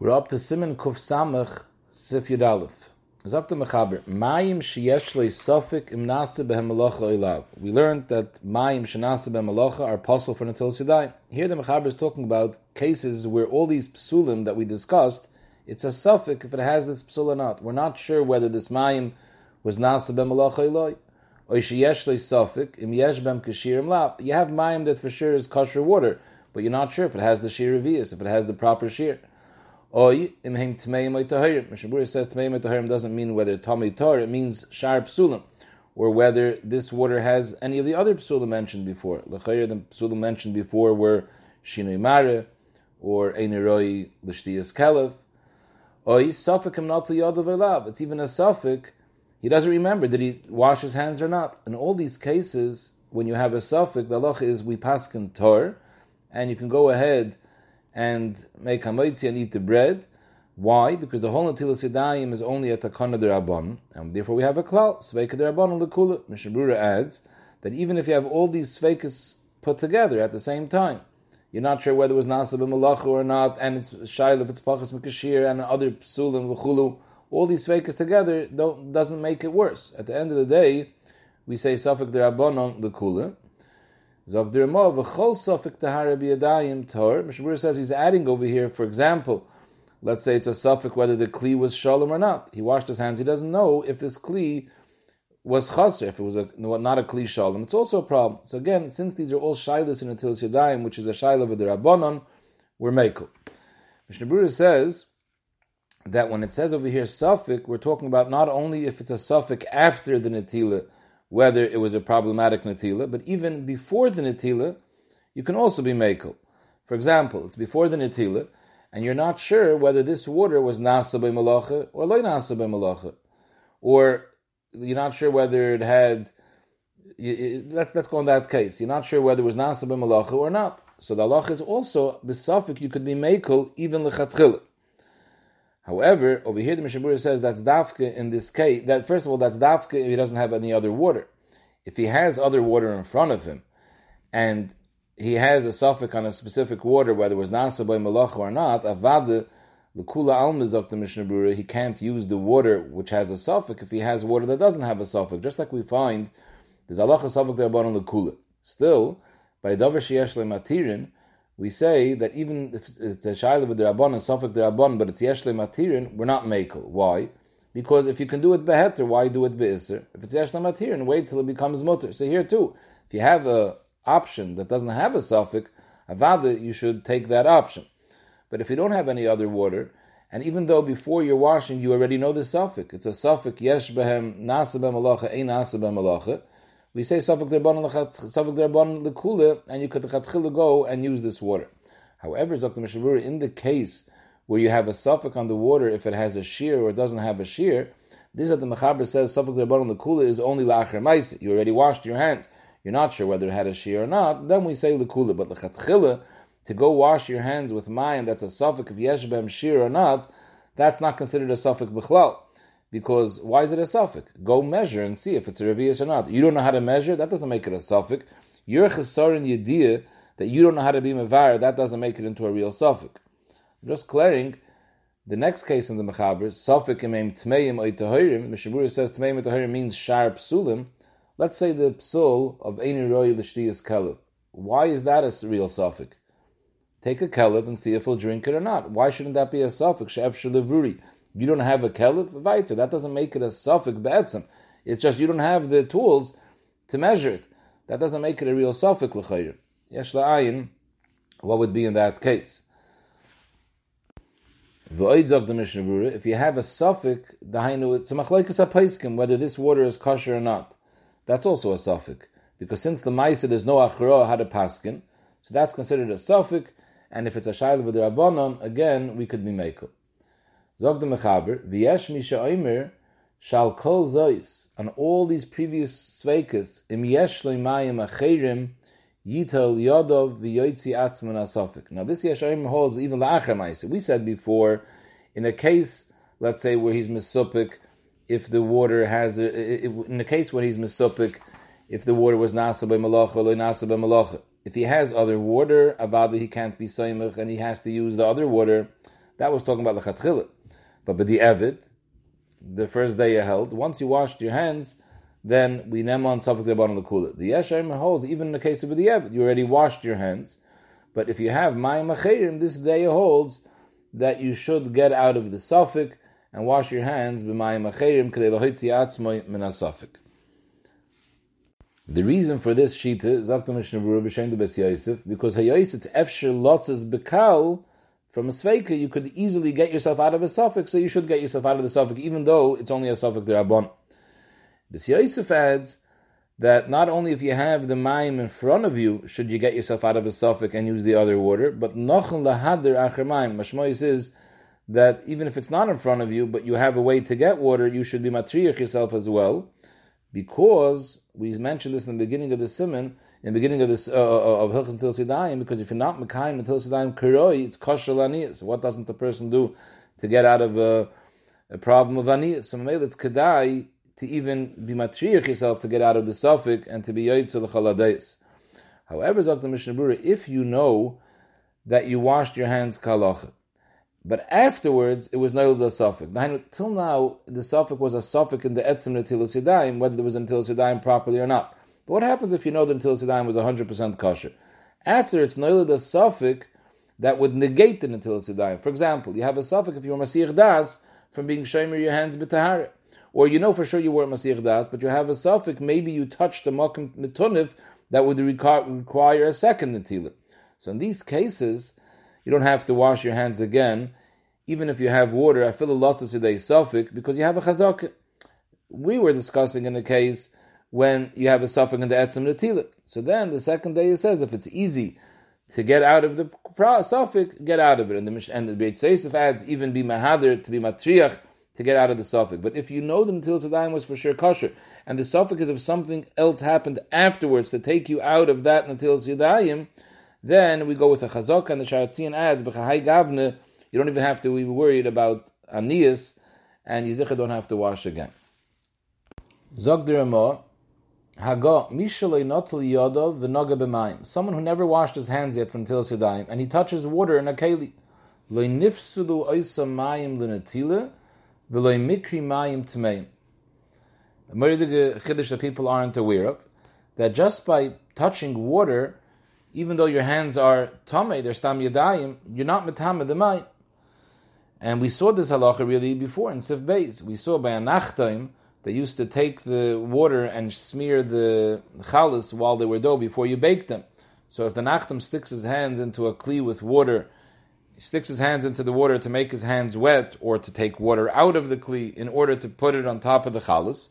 We're up to Siman Kuf Samach Sif Yud Aleph. Zok the Mechaber, Mayim sheyesh le sofik im nase behem oilav. We learned that Mayim shenase behem malacha are possible for Natil Sidai. Here the Mechaber is talking about cases where all these psulim that we discussed, it's a sofik if it has this psul or not. We're not sure whether this Mayim was nase behem malacha oilav. Or sheyesh le sofik im yesh bem kashir im lap. You have Mayim that for sure is kosher water, but you're not sure if it has the shir revius, if it has the proper shir. Oy im hem tmeim oy tahirim. Says tmeim oy doesn't mean whether tami tar, it means shar psulim, or whether this water has any of the other psulim mentioned before. L'chayir, the psulim mentioned before were shinoi mare, or eineroi l'shtiyas kelev. Oy safik im not liyadav elav. It's even a safik, he doesn't remember, did he wash his hands or not? In all these cases, when you have a safik, the halacha is we paskin tor, and you can go ahead and make hamoitzi and eat the bread. Why? Because the whole Natilas Yadayim is only at Takana de Rabban, and therefore we have a klal, Sveika de Rabban Lekula. Mishnah Berurah adds that even if you have all these Sveikas put together at the same time, you're not sure whether it was Nasa b'malacha or not, and it's Shail if it's Pachas Mikashir and other Psulim L'chulu, all these Sveikas together don't, doesn't make it worse. At the end of the day, we say Safik de Rabban Lekula, Zog der Mo, v'chol sofik tor. Mishabur says he's adding over here, for example, let's say it's a sofik whether the kli was shalom or not. He washed his hands. He doesn't know if this kli was chaser, if it was a, not a kli shalom. It's also a problem. So again, since these are all shilas in Atil Yadayim, which is a shilah of the Rabbanon, we're mekel. Mishnah says that when it says over here suffik, we're talking about not only if it's a suffik after the Natila, whether it was a problematic natila, but even before the natila, you can also be makel. For example, it's before the natila, and you're not sure whether this water was nasa by malacha or loy nasa by malacha, or you're not sure whether it had. Let's let's go in that case. You're not sure whether it was nasa by malacha or not. So the halacha is also besafik. You could be makel even lechatchila. However, over here the Mishnah Berurah says that's dafka in this case. That first of all, that's dafka if he doesn't have any other water. If he has other water in front of him, and he has a suffix on a specific water, whether it was nasa by malacha or not, avada lekula almizok the Mishnah he can't use the water which has a suffix if he has water that doesn't have a suffix. Just like we find there's alacha suffix there on lekula. Still, by davar sheyesh matirin we say that even if it's a shayla with the rabban and safek the rabban, but it's yeshle matirin, we're not makel. Why? Because if you can do it beheter, why do it beiser? If it's yeshle matirin, wait till it becomes mutter. So here too, if you have a option that doesn't have a safek, avada, you should take that option. But if you don't have any other water, and even though before you're washing you already know the safek, it's a safek yesh behem nasa bem alacha, ein nasa bem alacha, we say Safak Derban Lekula, and you could go and use this water. However, Dr. Mishnah Berurah, in the case where you have a suffix on the water, if it has a shear or it doesn't have a shear, this that the Mechaber says Safak Derban Lekula is only Lacher Maisa. You already washed your hands. You're not sure whether it had a shear or not. Then we say Lekula. But Lechatchila, to go wash your hands with mayim, that's a suffix of Yeshbem shear or not, that's not considered a suffix Bechlal. Because why is it a suffix? Go measure and see if it's a revius or not. You don't know how to measure, that doesn't make it a suffix. You're chesar in yediyah that you don't know how to be mevar, that doesn't make it into a real suffix. Just clearing, the next case in the Mechaber, suffix imem tmeim oitahirim, Mishnah Berurah says tmeim oitahirim means sharp psulim. Let's say the psul of Eini Roy L'shtiyas Kelev. Why is that a real suffix? Take a Kelev and see if he'll drink it or not. Why shouldn't that be a suffix? She'ef you don't have a kelif, vaita. That doesn't make it a suffix be'etzim. It's just you don't have the tools to measure it. That doesn't make it a real suffix l'chayr. Yesh la'ayin, what would be in that case? V'oids of the Mishnah Berurah, if you have a suffix, dahainu, it's a machlaikas ha whether this water is kosher or not. That's also a suffix. Because since the Maisa there's no achra had a paskin, so that's considered a suffix, and if it's a shayla with the Rabbanon, again, we could be makel. Zog the Mechaber, V'yesh misha oimer, shal kol zois, on all these previous sveikas, im yesh leimayim acherim, yitel yodov v'yoitzi atzman asofik. Now this yesh oimer holds even la'achar We said before, in a case, let's say, where he's misupik, if the water has, a, in a case where he's misupik, if the water was nasa by malacha or nasa by malacha. If he has other water, about he can't be saimach and he has to use the other water, that was talking about the chatchila. But the Evid, the first day you held, once you washed your hands, then we nem on suffix the bottom of the kula. The Yeshaim holds, even in the case of the Evid, you already washed your hands. But if you have Mayim Achirim, this day holds that you should get out of the suffix and wash your hands b'mayim acherim k'dei lohitzi atzmoi min suffix. The reason for this shita is up to Mishnah Berurah b'shem de Bes Yosef because hayos it's efsher lotzes bekal from a sveika you could easily get yourself out of a suffix so you should get yourself out of the suffix even though it's only a suffix derabon. Bes Yosef adds that not only if you have the mayim in front of you should you get yourself out of a suffix and use the other water, but nochon lahader acher mayim. Mashmois is that even if it's not in front of you, but you have a way to get water, you should be matriach yourself as well because we mentioned this in the beginning of the simon, in the beginning of this uh, uh of Hilchas Netilas Yadayim, because if you're not Mekayim netilas yadayim Kuroi, it's kosher aniyas. What doesn't the person do to get out of a, a problem of aniyas? So maybe it's kedai to even be matriach yourself to get out of the suffix and to be yoytzel chaladais. However, Dr. Mishnah if you know that you washed your hands kalach, but afterwards, it was no the suffix. Till now, the suffix was a suffix in the etzim netilas yadayim, whether there was netilas yadayim properly or not. But what happens if you know that netilas yadayim was 100% kosher? After it's no the suffix, that would negate the netilas yadayim. For example, you have a suffix if you're masir das from being shomer your hands b'tahara. Or you know for sure you weren't masir das, but you have a suffix, maybe you touched the makom mitunif that would require a second netilah. So in these cases, you don't have to wash your hands again, even if you have water. I feel a lot of today suffix because you have a chazak. We were discussing in the case when you have a suffix in the etzim netila. So then the second day it says if it's easy to get out of the suffix, get out of it. And the and the Bes Yosef adds even be mahadir to be matriach to get out of the suffix. But if you know the Sadayim was for sure kosher, and the suffix is if something else happened afterwards to take you out of that Natil Sadayim, then we go with a chazok and the Shaar HaTziyun adds b'chahai gavne. You don't even have to be worried about anias, and yizicha don't have to wash again. Zog diramo hago mishalei notel yodov v'noga b'mayim. Someone who never washed his hands yet from til sedayim, and he touches water in a keli. Loy nifsulu oisa mayim l'netile v'loy mikri mayim tmeim. A chiddush that people aren't aware of that just by touching water even though your hands are tame, they're stam yadayim, you're not metame the mai. And we saw this halacha really before in Sif Beis. We saw by a nachtaim, they used to take the water and smear the chalas while they were dough before you bake them. So if the nachtam sticks his hands into a kli with water, he sticks his hands into the water to make his hands wet or to take water out of the kli in order to put it on top of the chalas,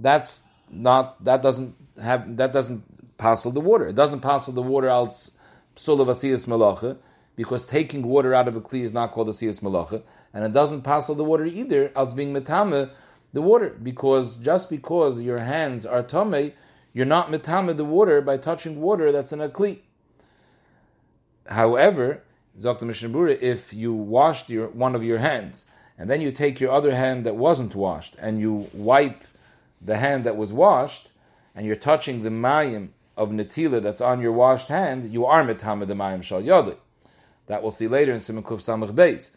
that's not that doesn't have that doesn't passel the water. It doesn't passel the water als psula vasiyas malacha, because taking water out of a kli is not called a siyas malacha, and it doesn't passel the water either als being metame the water, because just because your hands are tame, you're not metame the water by touching water that's an a kli. However, Dr. Mishnah if you washed your one of your hands and then you take your other hand that wasn't washed and you wipe the hand that was washed and you're touching the mayim of netila that's on your washed hand, you are mitama the mayim shal yodli. That we'll see later in Siman Kuf Samach Beis.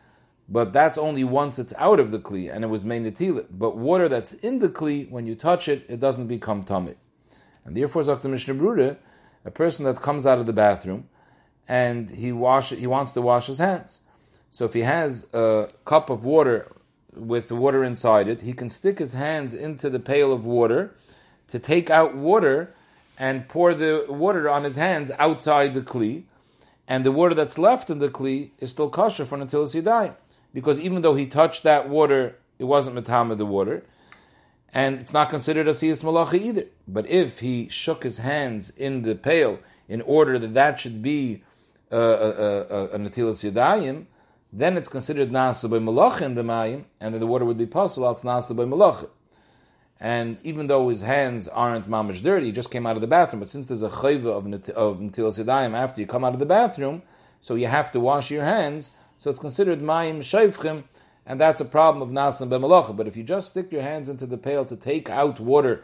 But that's only once it's out of the kli and it was made netila. But water that's in the kli, when you touch it, it doesn't become tummy. And therefore, Dr. Mishnah Brura, a person that comes out of the bathroom and he wash he wants to wash his hands. So if he has a cup of water with water inside it, he can stick his hands into the pail of water to take out water and pour the water on his hands outside the kli, and the water that's left in the kli is still kosher for until he die, because even though he touched that water, it wasn't matama the water, and it's not considered a siyas malacha either. But if he shook his hands in the pail in order that that should be uh, a, a, a, a natilas yadayim, then it's considered nasa by malacha in the mayim, and then the water would be possible. It's nasa by malacha and even though his hands aren't mamish dirty, he just came out of the bathroom. But since there's a chayva of of netilas yadayim after you come out of the bathroom, so you have to wash your hands. So it's considered mayim shayfchim, and that's a problem of nasan b'malacha. But if you just stick your hands into the pail to take out water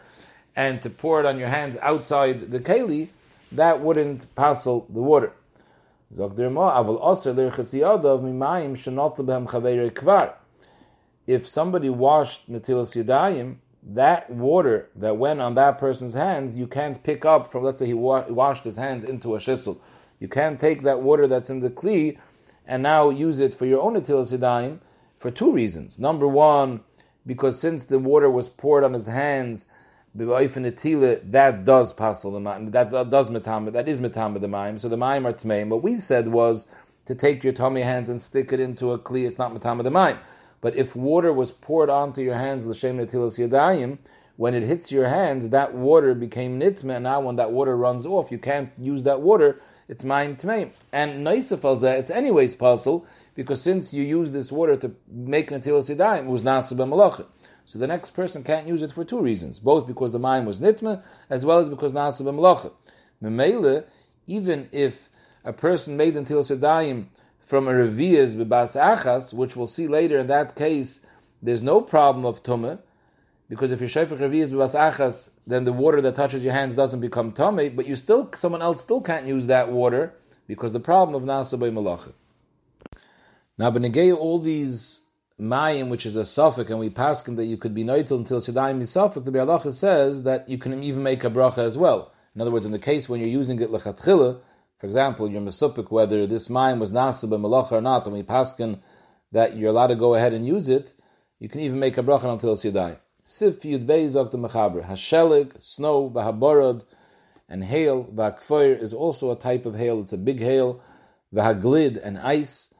and to pour it on your hands outside the keli, that wouldn't passel the water. If somebody washed netilas yadayim, that water that went on that person's hands, you can't pick up from, let's say he wa- washed his hands into a shissel. You can't take that water that's in the kli and now use it for your own netilas yadayim for two reasons. Number one, because since the water was poured on his hands, that does passel the mayim. That, does metame. That is metame the mayim. So the mayim are tmeim. What we said was to take your tummy hands and stick it into a kli. It's not metame the mayim. But if water was poured onto your hands, l'shem netilas yadayim, when it hits your hands, that water became nitme. And now when that water runs off, you can't use that water. It's mayim tmeim. And naisaf it's anyways passel because since you use this water to make netilas yadayim, it was b'malachim. So the next person can't use it for two reasons, both because the mine was nitma, as well as because nasa b'melacha. Memele, even if a person made until sedayim from a revias b'bas achas, which we'll see later, in that case, there's no problem of tumah, because if you're shayfach revias b'bas achas, then the water that touches your hands doesn't become tumah, but you still, someone else still can't use that water, because the problem of nasa b'melacha. Now, benegay all these mayim, which is a suffix, and we pass that you could be noitel until shadayim is suffix, the Biur Halacha says that you can even make a bracha as well. In other words, in the case when you're using it lechatchila, for example, you're mesupik whether this mayim was nasib a malacha or not, and we pass that you're allowed to go ahead and use it, you can even make a bracha until shadayim. Sif yud beizok the mechaber hashelig, snow, vahaborod, and hail, vakfoir is also a type of hail. It's a big hail, vahaglid and ice.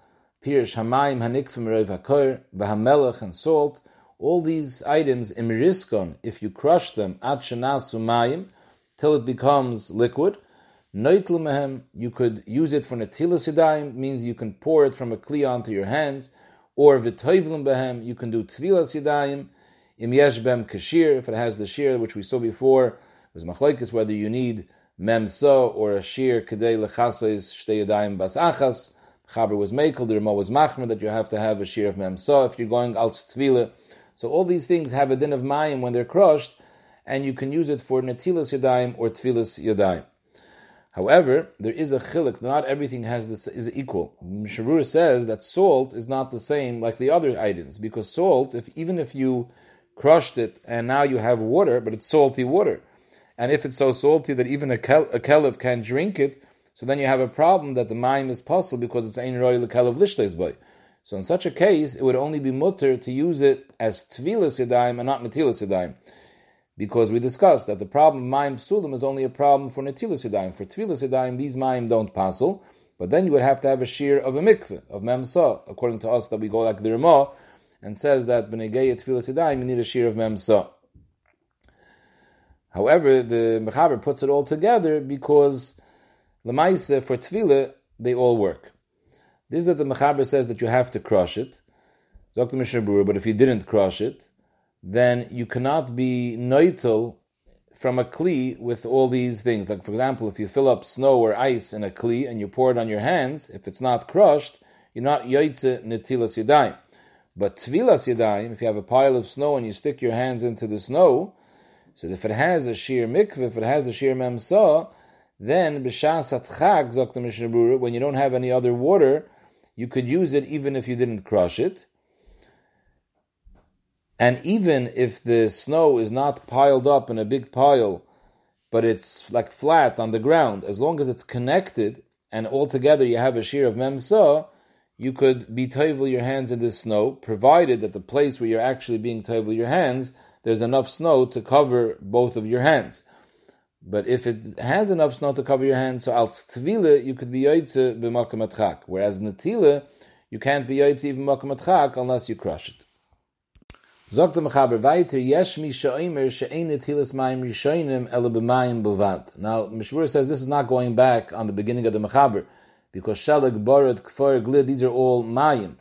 Pirish Hamayim Hanikfim Rev Hakor, Vahamelech and salt, all these items imriskon, if you crush them at mayim, till it becomes liquid. Noitlu mehem, you could use it for netilas yadayim, means you can pour it from a kli onto your hands, or v'toivlim behem, you can do tvilas yadayim, im yesh bem kashir, if it has the shir, which we saw before, was machlaikis whether you need memso or a shir kedei lechasais shtei yadayim bas achas, Chaber was Mekel, the was Machmer, that you have to have a shear of Memsa if you're going al Tvila. So all these things have a din of Mayim when they're crushed, and you can use it for Netilas Yadayim or Tvilas Yadayim. However, there is a chilik, not everything has this is equal. Sharur says that salt is not the same like the other items, because salt, if even if you crushed it and now you have water, but it's salty water, and if it's so salty that even a, kel- a kelif can't drink it, so then you have a problem that the mime is possible because it's ein roy lekel of lishtes boy. So in such a case, it would only be mutter to use it as tvilas yadayim and not netilas yadayim. Because we discussed that the problem mime psulim is only a problem for netilas yadayim. For tvilas yadayim, these mime don't passel, but then you would have to have a shear of a mikveh, of memsa, according to us that we go like the Ramah, and says that b'negei tvilas yadayim, you need a shear of memsa. However, the Mechaber puts it all together because Lemaise, for tefillah, they all work. This is that the Mechaber says that you have to crush it. Dr. Mishnah but if you didn't crush it, then you cannot be noitel from a kli with all these things. Like, for example, if you fill up snow or ice in a kli and you pour it on your hands, if it's not crushed, you're not yoitze netilas yadayim. But tvilas yadayim, if you have a pile of snow and you stick your hands into the snow, so if it has a sheer mikveh, if it has a sheer memsa, then b'shas atchag zok Mishnah when you don't have any other water, you could use it even if you didn't crush it. And even if the snow is not piled up in a big pile, but it's like flat on the ground, as long as it's connected and altogether you have a shear of memsa, you could be toivel your hands in this snow, provided that the place where you're actually being toivel your hands, there's enough snow to cover both of your hands. But if it has enough snow to cover your hands, so al tvile you could be yoitze b'makam atchak. Whereas netile, you can't be yoitze even makam atchak unless you crush it. Zogt mechaber weiter, yesh mi mayim ele b'mayim b'vad. Now, Mishmur says this is not going back on the beginning of the mechaber, because shalag, borod, kfor, glid, these are all mayim.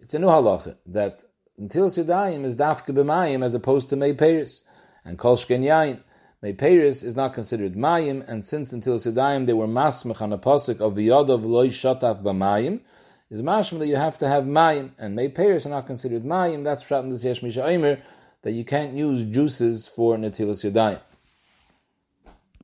It's a new halacha, that netilas yadayim is dafke b'mayim as opposed to mei peris, and kol shken yain. Meiperis is not considered mayim, and since until Sidayim they were masmech on a posik of v'yodov loy shotaf b'mayim, is mashma that you have to have mayim, and Meiperis are not considered mayim. That's from this Yesh Misha that you can't use juices for Natilas Yadayim.